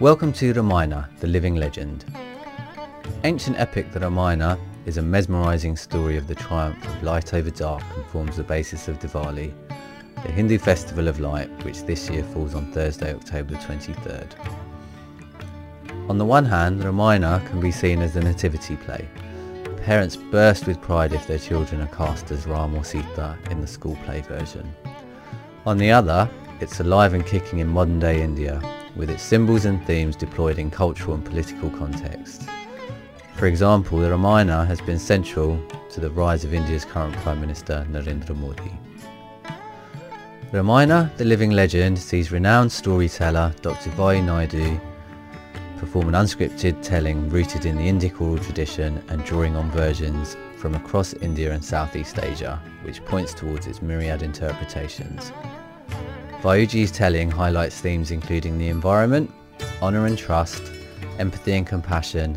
Welcome to Ramayana, the living legend. Ancient epic The Ramayana is a mesmerising story of the triumph of light over dark and forms the basis of Diwali, the Hindu festival of light which this year falls on Thursday, October 23rd. On the one hand, Ramayana can be seen as a nativity play. Parents burst with pride if their children are cast as Ram or Sita in the school play version. On the other, it's alive and kicking in modern day India, with its symbols and themes deployed in cultural and political contexts. For example, the Ramayana has been central to the rise of India's current Prime Minister Narendra Modi. Ramayana, the living legend, sees renowned storyteller Dr. Vayu Naidu perform an unscripted telling rooted in the Indic oral tradition and drawing on versions from across India and Southeast Asia, which points towards its myriad interpretations. Vayuji's telling highlights themes including the environment, honour and trust, empathy and compassion,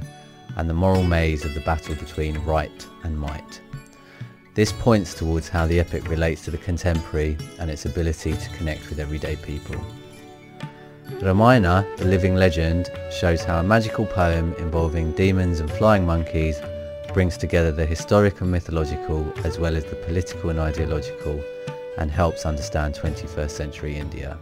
and the moral maze of the battle between right and might. This points towards how the epic relates to the contemporary and its ability to connect with everyday people. Ramayana, the living legend, shows how a magical poem involving demons and flying monkeys brings together the historic and mythological as well as the political and ideological and helps understand 21st century India.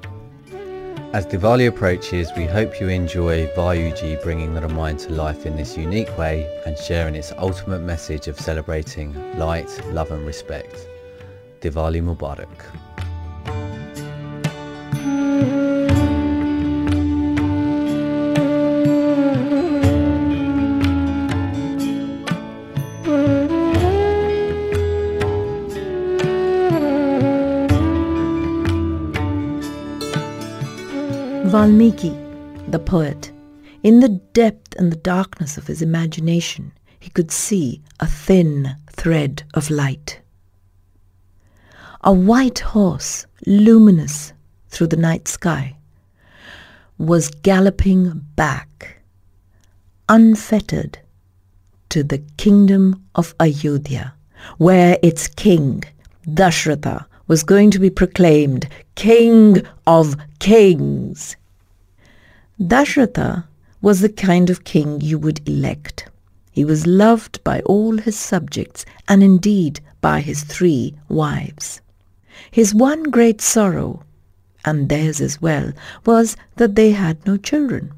As Diwali approaches, we hope you enjoy Vayuji bringing the Ramayana to life in this unique way and sharing its ultimate message of celebrating light, love and respect. Diwali Mubarak. Valmiki, the poet, in the depth and the darkness of his imagination, he could see a thin thread of light. A white horse, luminous through the night sky, was galloping back, unfettered, to the kingdom of Ayodhya, where its king, Dashratha, was going to be proclaimed King of Kings. Dashratha was the kind of king you would elect. He was loved by all his subjects and indeed by his three wives. His one great sorrow, and theirs as well, was that they had no children.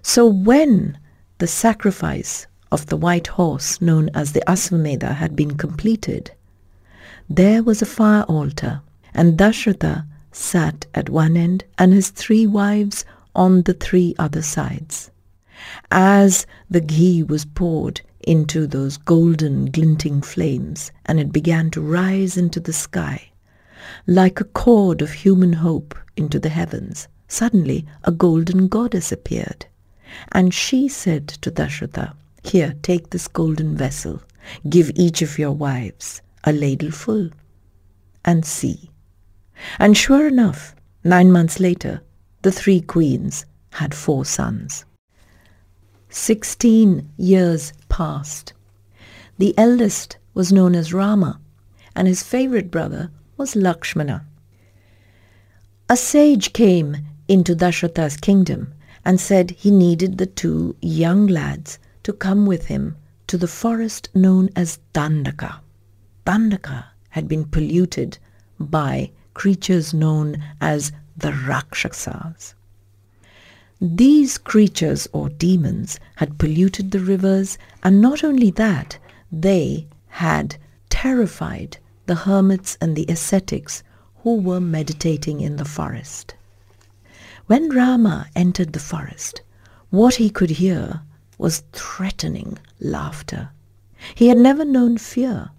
So when the sacrifice of the white horse known as the Asvamedha had been completed, there was a fire altar, and Dashratha sat at one end and his three wives on the three other sides. As the ghee was poured into those golden glinting flames and it began to rise into the sky, like a cord of human hope into the heavens, suddenly a golden goddess appeared. And she said to Dashratha, Here, take this golden vessel, give each of your wives a ladle full, and see. And sure enough, nine months later, the three queens had four sons. Sixteen years passed. The eldest was known as Rama, and his favorite brother was Lakshmana. A sage came into Dashratha's kingdom and said he needed the two young lads to come with him to the forest known as Dandaka. Dandaka had been polluted by creatures known as the Rakshasas. These creatures or demons had polluted the rivers and not only that, they had terrified the hermits and the ascetics who were meditating in the forest. When Rama entered the forest, what he could hear was threatening laughter. He had never known fear,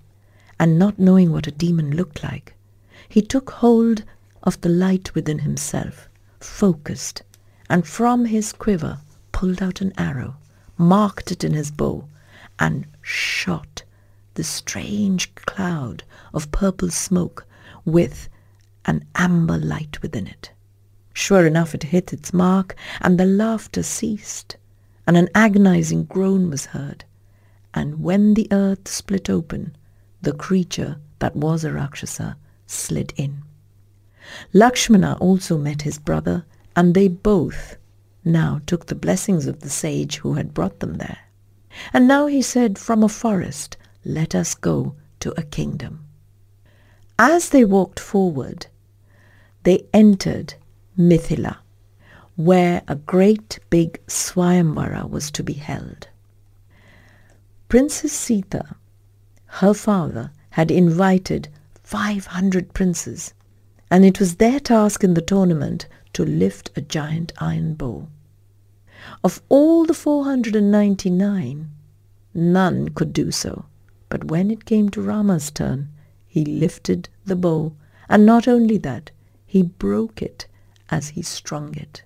and not knowing what a demon looked like, he took hold of the light within himself, focused, and from his quiver pulled out an arrow, marked it in his bow, and shot the strange cloud of purple smoke with an amber light within it. Sure enough, it hit its mark, and the laughter ceased, and an agonizing groan was heard. And when the earth split open, the creature that was a Rakshasa slid in. Lakshmana also met his brother, and they both now took the blessings of the sage who had brought them there. And now he said, From a forest, let us go to a kingdom. As they walked forward, they entered Mithila, where a great big Swayamvara was to be held. Princess Sita, her father, had invited 500 princes, and it was their task in the tournament to lift a giant iron bow. Of all the 499, none could do so, but when it came to Rama's turn, he lifted the bow, and not only that, he broke it as he strung it.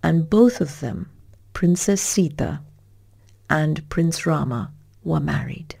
And both of them, Princess Sita and Prince Rama, were married.